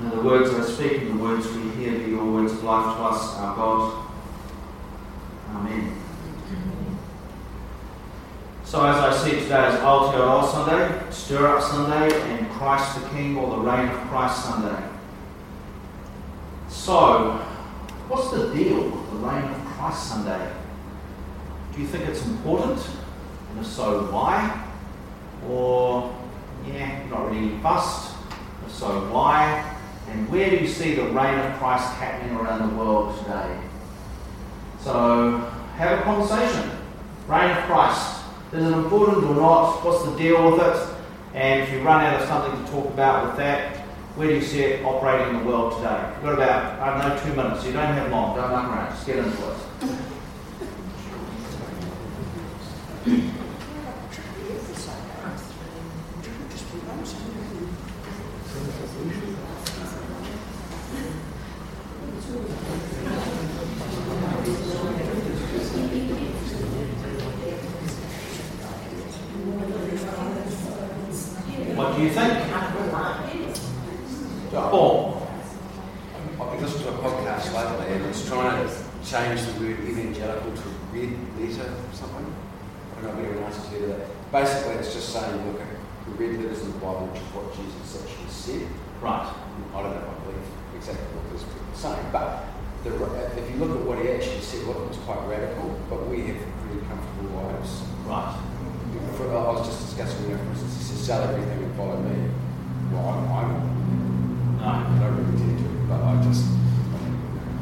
And the words I speak and the words we hear be your words of life to us, our God. Amen. So, as I said today is Aotearoa Sunday, Stir Up Sunday, and Christ the King or the Reign of Christ Sunday. So, what's the deal with the Reign of Christ Sunday? Do you think it's important? And if so, why? Or, yeah, not really fussed? If so, why? And where do you see the reign of Christ happening around the world today? So, have a conversation. Reign of Christ. Is it important or not? What's the deal with it? And if you run out of something to talk about with that, where do you see it operating in the world today? We've got about, I don't know, two minutes. You don't have long. Don't run around. Just get into it. change the word evangelical to red letter or something. I don't know if anyone else has heard of that. Basically, it's just saying, look, the red letters in the Bible, which is what Jesus actually said. Right. I don't know, I believe exactly what those people are saying, but the, if you look at what he actually said, it was quite radical, but we have pretty comfortable lives. Right. For, I was just discussing, you for instance, he says, sell everything and follow me. Well, I'm, I'm no. I don't really tend to, but I just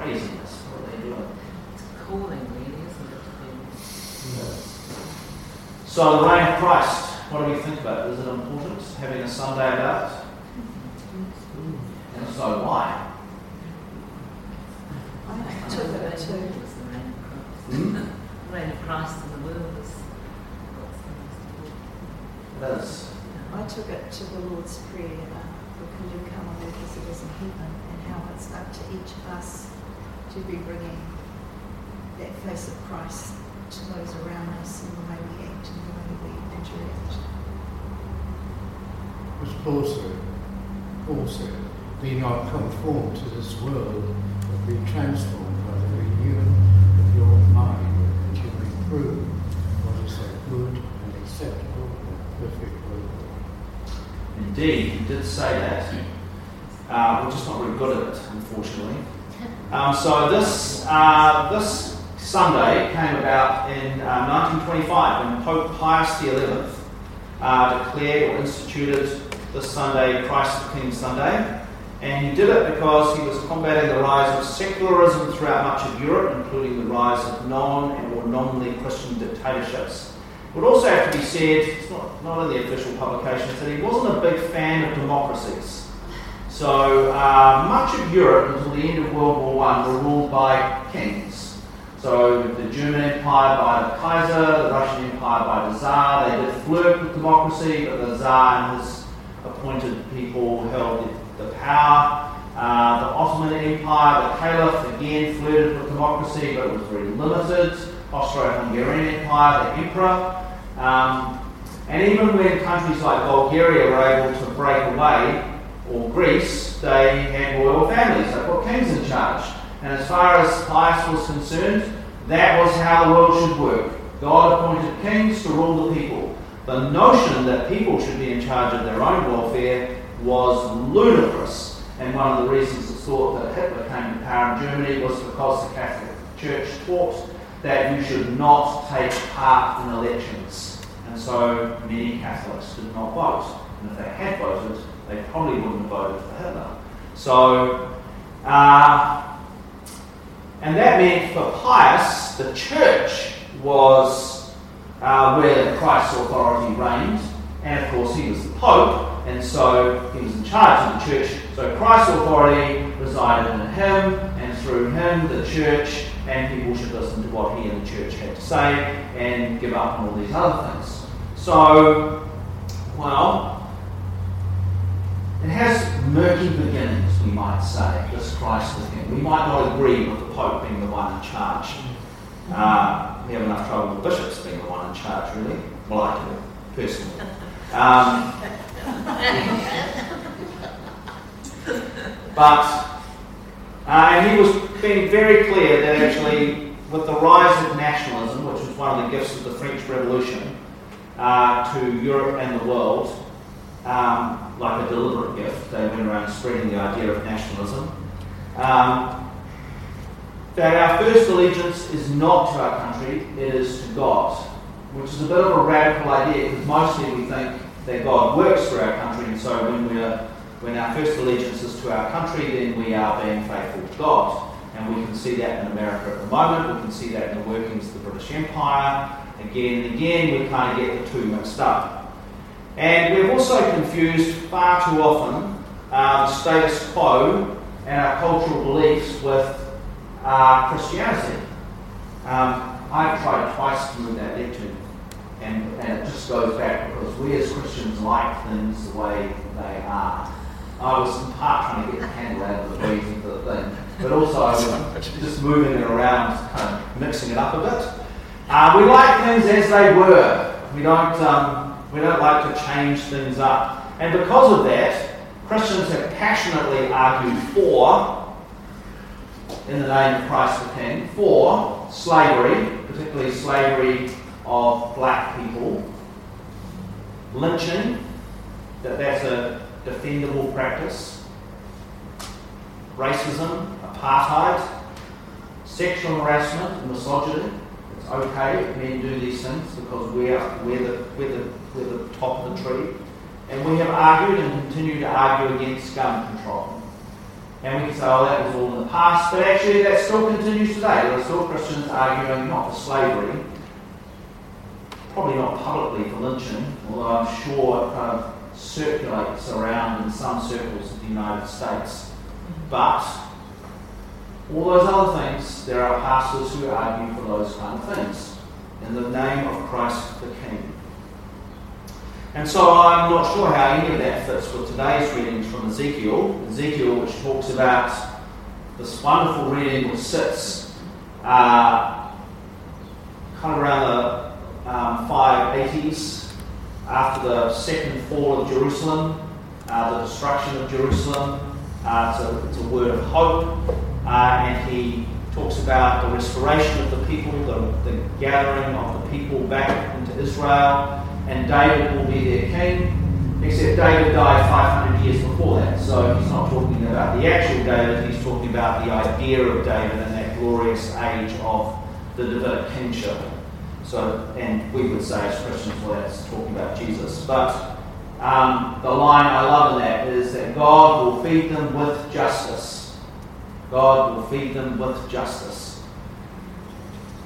"Craziness! What are they doing?" It's calling, really, isn't it? So the reign of Christ. What do we think about it? Is it important having a Sunday about it? And so why? I took it to hmm? reign of Christ in the world is Yes. I took it to the Lord's Prayer, uh, your kingdom come on earth as it is in heaven, and how it's up to each of us to be bringing that face of Christ to those around us in the way we act and the way we interact. As Paul said, Paul said, be not conformed to this world, but be transformed of your mind that you may prove what is that good and acceptable and perfect will. Indeed, he did say that. Uh, we're just not very good at it, unfortunately. Um, so this uh, this Sunday came about in uh, 1925 when Pope Pius XI uh, declared or instituted this Sunday Christ the King Sunday. And he did it because he was combating the rise of secularism throughout much of Europe, including the rise of non and or nominally Christian dictatorships. It would also have to be said, it's not, not in the official publications, that he wasn't a big fan of democracies. So uh, much of Europe until the end of World War I were ruled by kings. So the German Empire by the Kaiser, the Russian Empire by the Tsar. They did flirt with democracy, but the Tsar and his appointed people held the power. Uh, the Ottoman Empire, the Caliph, again flirted with democracy, but it was very limited. Austro-Hungarian Empire, the Emperor. Um, and even when countries like Bulgaria were able to break away, or Greece, they had royal families. They put kings in charge. And as far as Pius was concerned, that was how the world should work. God appointed kings to rule the people. The notion that people should be in charge of their own welfare was ludicrous. And one of the reasons it's thought that Hitler came to power in Germany was because the Catholic Church taught that you should not take part in elections. And so many Catholics did not vote. And if they had voted, they probably wouldn't have voted for Hitler. So, uh, and that meant for Pius, the church was uh, where Christ's authority reigned. And of course, he was the Pope, and so he was in charge of the church. So Christ's authority resided in him, and through him, the church and people should listen to what he and the church had to say and give up on all these other things. So, well, it has murky beginnings, we might say, this Christ thing. We might not agree with the Pope being the one in charge. Uh, we have enough trouble with bishops being the one in charge, really. Well, I do, personally. Um, but, uh, and he was being very clear that actually, with the rise of nationalism, which was one of the gifts of the French Revolution uh, to Europe and the world, um, like a deliberate gift, they went around spreading the idea of nationalism. Um, that our first allegiance is not to our country, it is to God, which is a bit of a radical idea because mostly we think that God works for our country, and so when we're when our first allegiance is to our country, then we are being faithful to God. And we can see that in America at the moment, we can see that in the workings of the British Empire. Again and again, we kind of get the two mixed up. And we've also confused far too often uh, the status quo and our cultural beliefs with uh, Christianity. Um, I've tried twice to move that lecture, and, and it just goes back because we as Christians like things the way they are. I was in part trying to get the handle out of the weeds of the thing, but also I was just moving it around, kind of mixing it up a bit. Uh, we like things as they were. We don't, um, we don't like to change things up. And because of that, Christians have passionately argued for, in the name of Christ the King, for slavery, particularly slavery of black people, lynching, that that's a defendable practice, racism, apartheid, sexual harassment, misogyny. It's okay if men do these things because we're, we're, the, we're, the, we're the top of the tree. And we have argued and continue to argue against gun control. And we can say, oh, that was all in the past, but actually that still continues today. There are still Christians arguing not for slavery, probably not publicly for lynching, although I'm sure it kind of circulates around in some circles of the United States. But all those other things, there are pastors who argue for those kind of things in the name of Christ the King. And so I'm not sure how any of that fits with today's readings from Ezekiel. Ezekiel, which talks about this wonderful reading which sits uh, kind of around the um, 580s after the second fall of Jerusalem, uh, the destruction of Jerusalem. Uh, it's, a, it's, a, word of hope. Uh, and he talks about the restoration of the people, the, the gathering of the people back into Israel, and David will be their king. Except David died 500 years before that, so he's not talking about the actual David, he's talking about the idea of David and that glorious age of the Davidic kingship. So, and we would say as Christians, well, that's talking about Jesus. But um, the line I love in that is that God will feed them with justice. God will feed them with justice.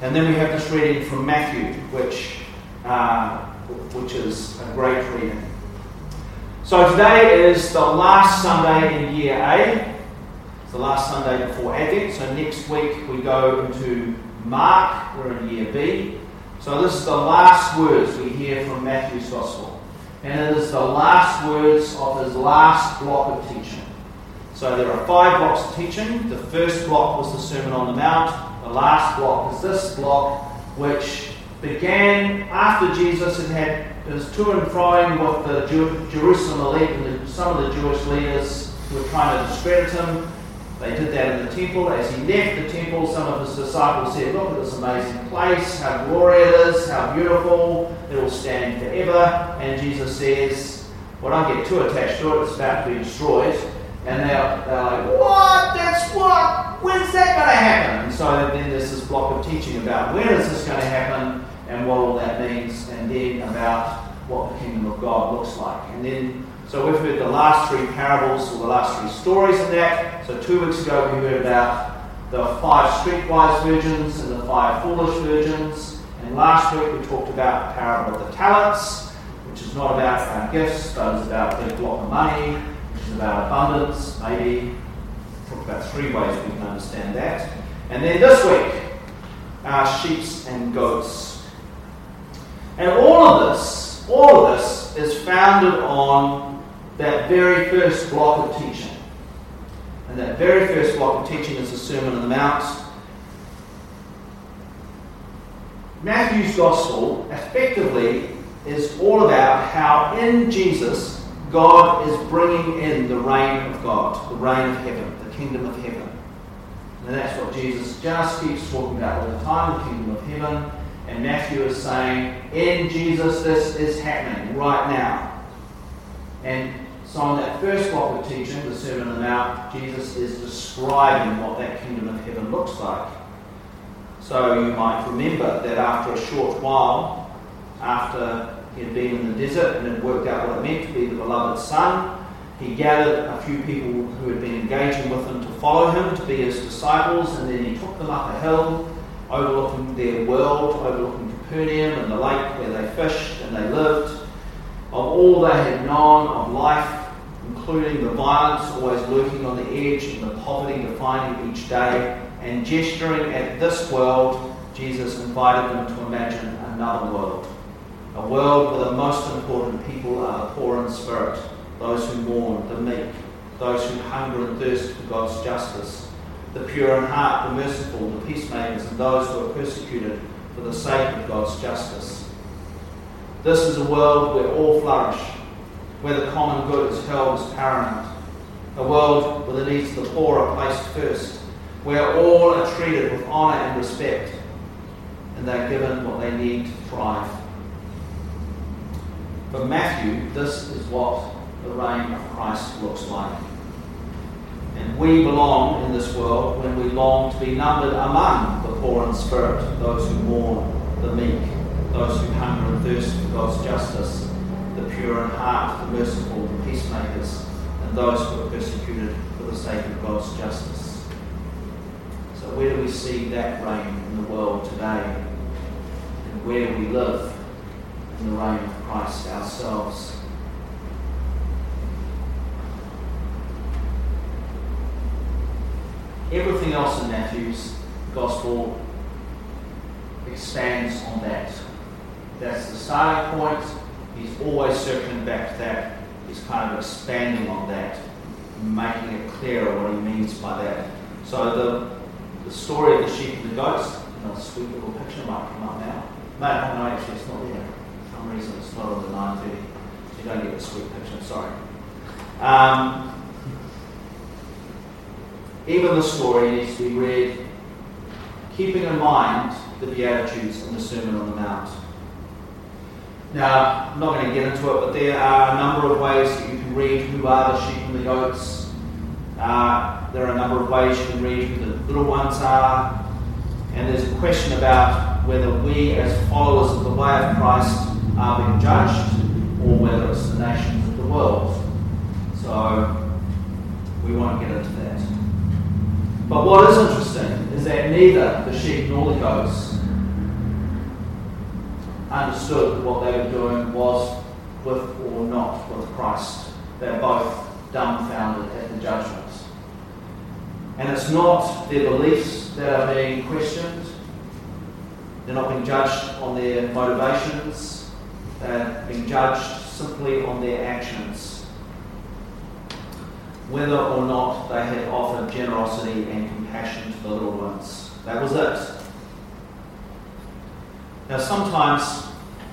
And then we have this reading from Matthew, which, uh, which is a great reading. So today is the last Sunday in year A. It's the last Sunday before Advent. So next week we go into Mark. We're in year B. So this is the last words we hear from Matthew's Gospel. And it is the last words of his last block of teaching. So there are five blocks of teaching. The first block was the Sermon on the Mount. The last block is this block, which began after Jesus had had his to and froing with the Jerusalem elite and some of the Jewish leaders who were trying to discredit him. They did that in the temple. As he left the temple, some of his disciples said, Look at this amazing place, how glorious it is, how beautiful, it will stand forever. And Jesus says, Well, don't get too attached to it, it's about to be destroyed. And they're, they're like, What? That's what? When's that going to happen? And so then there's this block of teaching about when is this going to happen and what all that means, and then about what the kingdom of God looks like. And then so we've heard the last three parables or the last three stories in that. So two weeks ago we heard about the five streetwise virgins and the five foolish virgins. And last week we talked about the parable of the talents. which is not about our gifts, but is about a big block of money, which is about abundance, maybe. Talk about three ways we can understand that. And then this week, our sheep and goats. And all of this, all of this is founded on that very first block of teaching. And that very first block of teaching is the Sermon on the Mount. Matthew's Gospel effectively is all about how in Jesus God is bringing in the reign of God, the reign of heaven, the kingdom of heaven. And that's what Jesus just keeps talking about all the time the kingdom of heaven. And Matthew is saying, in Jesus, this is happening right now. And so, on that first block of teaching, the Sermon on the Mount, Jesus is describing what that kingdom of heaven looks like. So, you might remember that after a short while, after he had been in the desert and had worked out what it meant to be the beloved Son, he gathered a few people who had been engaging with him to follow him, to be his disciples, and then he took them up a hill overlooking their world, overlooking Capernaum and the lake where they fished and they lived, of all they had known of life including the violence always lurking on the edge and the poverty defining each day, and gesturing at this world, Jesus invited them to imagine another world. A world where the most important people are the poor in spirit, those who mourn, the meek, those who hunger and thirst for God's justice, the pure in heart, the merciful, the peacemakers, and those who are persecuted for the sake of God's justice. This is a world where all flourish, where the common good is held as paramount, a world where the needs of the poor are placed first, where all are treated with honour and respect, and they're given what they need to thrive. For Matthew, this is what the reign of Christ looks like. And we belong in this world when we long to be numbered among the poor in spirit, those who mourn, the meek, those who hunger and thirst for God's justice, the pure in heart, the merciful, the peacemakers, and those who are persecuted for the sake of God's justice. So, where do we see that reign in the world today? And where do we live in the reign of Christ ourselves? Everything else in Matthew's Gospel expands on that. That's the starting point he's always circling back to that. He's kind of expanding on that, making it clearer what he means by that. So the, the story of the sheep and the goats, you know, sweet little picture might come up now. No, no, actually it's not there. For some reason it's not on the 930. So you don't get the sweet picture, sorry. Um, even the story needs to be read keeping in mind the Beatitudes and the Sermon on the Mount. Now, I'm not going to get into it, but there are a number of ways that you can read who are the sheep and the goats. Uh, there are a number of ways you can read who the little ones are. And there's a question about whether we, as followers of the way of Christ, are being judged or whether it's the nations of the world. So, we won't get into that. But what is interesting is that neither the sheep nor the goats understood what they were doing was with or not with Christ. They're both dumbfounded at the judgment. And it's not their beliefs that are being questioned. They're not being judged on their motivations. They're being judged simply on their actions. Whether or not they had offered generosity and compassion to the little ones. That was it. Now, sometimes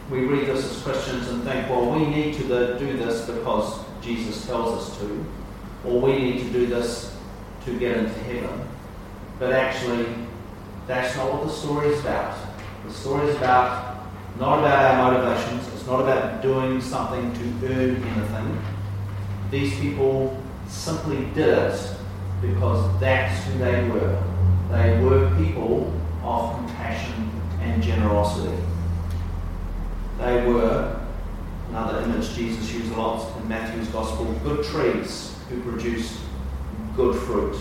we read this as Christians and think, well, we need to do this because Jesus tells us to, or we need to do this to get into heaven. But actually, that's not what the story is about. The story is about not about our motivations. It's not about doing something to earn anything. These people simply did it because that's who they were. They were people of compassion and generosity. They were, another image Jesus used a lot in Matthew's Gospel, good trees who produced good fruit.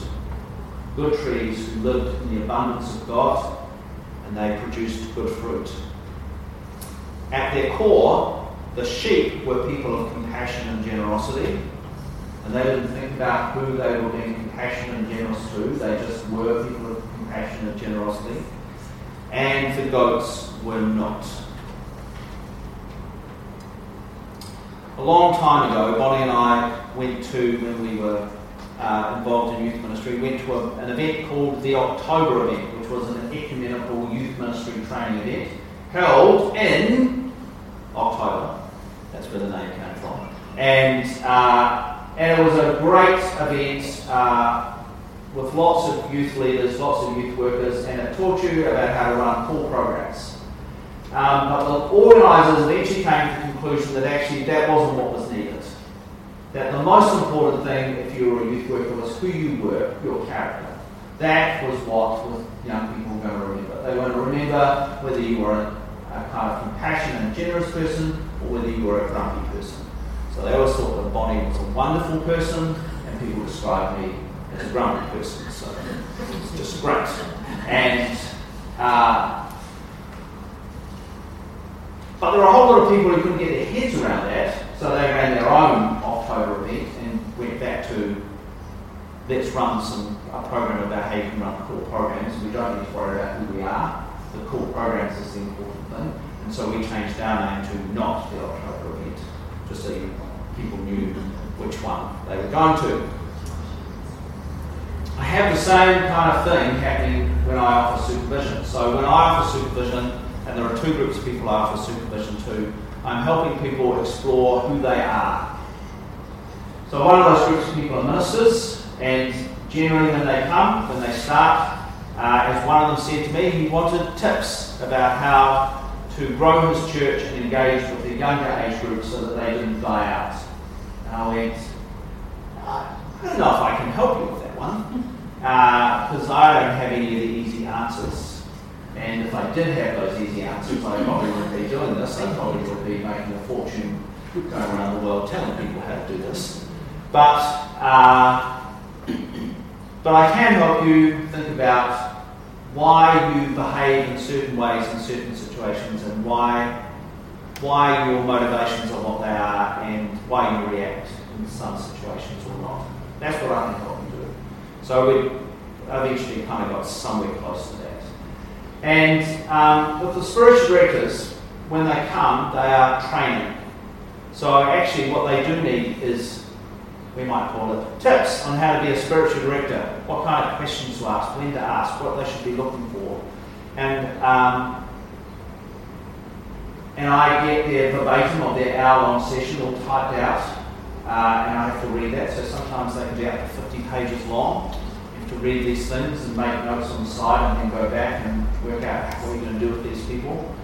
Good trees who lived in the abundance of God and they produced good fruit. At their core, The sheep were people of compassion and generosity, and they didn't think about who they were being compassionate and generous to. They just were people of compassion and generosity. And the goats were not. A long time ago, Bonnie and I went to, when we were uh, involved in youth ministry, went to a, an event called the October event, which was an ecumenical youth ministry training event held in October. That's where the name came from. And, uh, and it was a great event uh, with lots of youth leaders, lots of youth workers, and it taught you about how to run cool programs. Um, but the organisers eventually came to the conclusion that actually that wasn't what was needed. That the most important thing, if you were a youth worker, was who you were, your character. That was what was young people were going to remember. They were going to remember whether you were a, a kind of compassionate and generous person or whether you were a grumpy person. So they always thought that Bonnie was a wonderful person, and people described me as a grumpy person. So it's just great. And uh, but there are a whole lot of people who couldn't get their heads around that, so they ran their own October event and went back to let's run some a program about how you can run cool programs. We don't need to worry about who we are. The cool programs is the important thing. And so we changed our name to not the October event, just so you, people knew which one they were going to. I have the same kind of thing happening when I offer supervision. So when I offer supervision, and there are two groups of people I offer supervision to, I'm helping people explore who they are. So one of those groups of people are ministers, and generally when they come, when they start, uh, as one of them said to me, he wanted tips about how to grow his church and engage with the younger age group so that they didn't die out. Went, I don't know if I can help you with that one, because uh, I don't have any of the easy answers. And if I did have those easy answers, I probably wouldn't be doing this. I probably would be making a fortune going around the world telling people how to do this. But, uh, but I can help you think about why you behave in certain ways in certain situations and why, why your motivations are what they are and why you react in some situations or not. That's what I can help you do. So we eventually kind of got somewhere close to that. And um, with the spiritual directors, when they come, they are training. So actually, what they do need is, we might call it, tips on how to be a spiritual director, what kind of questions to ask, when to ask, what they should be looking for. And um, and I get their verbatim of their hour-long session all typed out, uh, and I have to read that. So sometimes they can be up to 50 pages long to read these things and make notes on the side and then go back and work out what you're going to do with these people.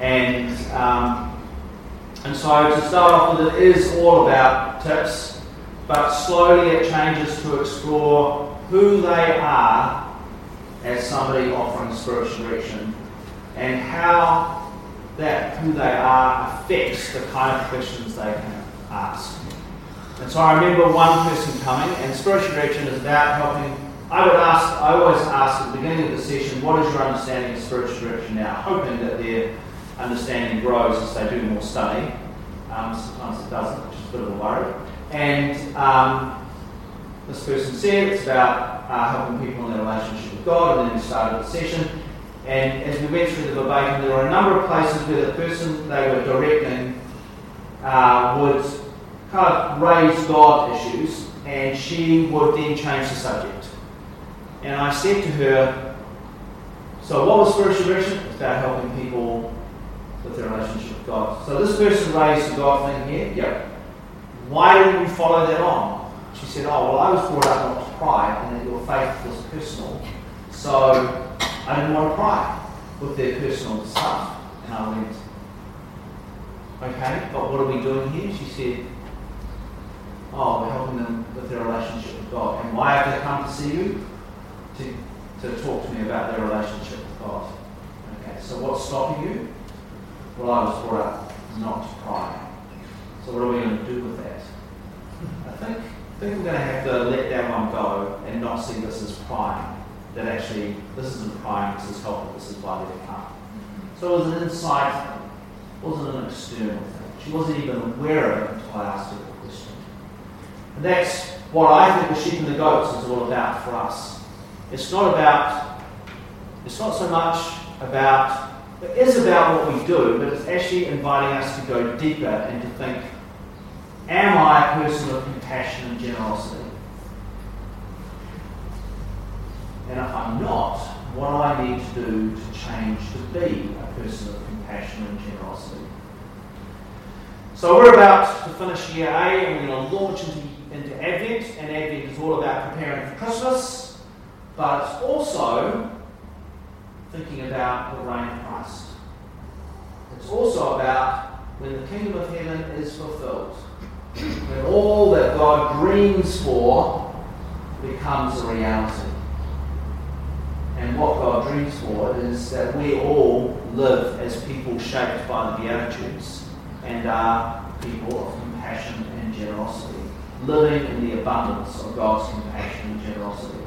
And, um, and so to start off with, it is all about tips, but slowly it changes to explore who they are as somebody offering spiritual direction and how that who they are affects the kind of questions they can ask. And so I remember one person coming, and spiritual direction is about helping I would ask, I always ask at the beginning of the session, what is your understanding of spiritual direction now? Hoping that their understanding grows as they do more study. Um, sometimes it doesn't, which is a bit of a worry. And um, this person said it's about uh, helping people in their relationship with God, and then we started the session. And as we went through the verbatim, there were a number of places where the person they were directing uh, would kind of raise God issues, and she would then change the subject. And I said to her, So, what was spiritual direction? It's about helping people with their relationship with God. So, this person raised the God thing here. Yep. Why didn't you follow that on? She said, Oh, well, I was brought up not to pry and that your faith was personal. So, I didn't want to pry with their personal stuff. And I went, Okay, but what are we doing here? She said, Oh, we're helping them with their relationship with God. And why have they come to see you? to, to talk to me about their relationship with God. Okay, so what's stopping you? Well, I was brought up not to pry. So what are we going to do with that? I think, I think we're going to have to let that one go and not see this as prying. That actually, this isn't prying, this is helpful, this is why they come. Mm-hmm. So it was an insight thing. It wasn't an external thing. She wasn't even aware of it until I asked her the question. And that's what I think the sheep and the goats is all about for us. It's not about, it's not so much about, it is about what we do, but it's actually inviting us to go deeper and to think, am I a person of compassion and generosity? And if I'm not, what I need to do to change to be a person of compassion and generosity? So we're about to finish year A and we're going to launch into, into Advent, and Advent is all about preparing for Christmas, but it's also thinking about the reign of Christ. It's also about when the kingdom of heaven is fulfilled, when all that God dreams for becomes a reality. What God dreams for is that we all live as people shaped by the Beatitudes and are people of compassion and generosity, living in the abundance of God's compassion and generosity.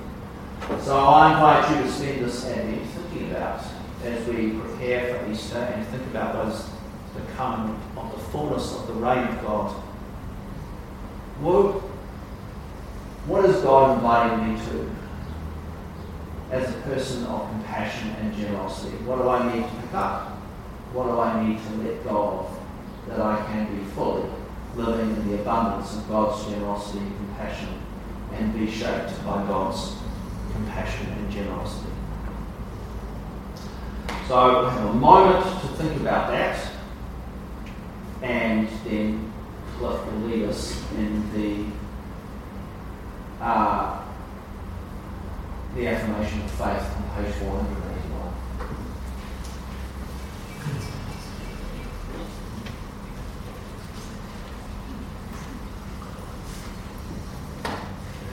So I invite you to spend this Advent thinking about as we prepare for Easter and think about those the coming of the fullness of the reign of God. What, what is God inviting me to? As a person of compassion and generosity? What do I need to pick up? What do I need to let go of that I can be fully living in the abundance of God's generosity and compassion and be shaped by God's compassion and generosity? So have a moment to think about that and then Cliff will lead us in the uh, the affirmation of faith on page 481.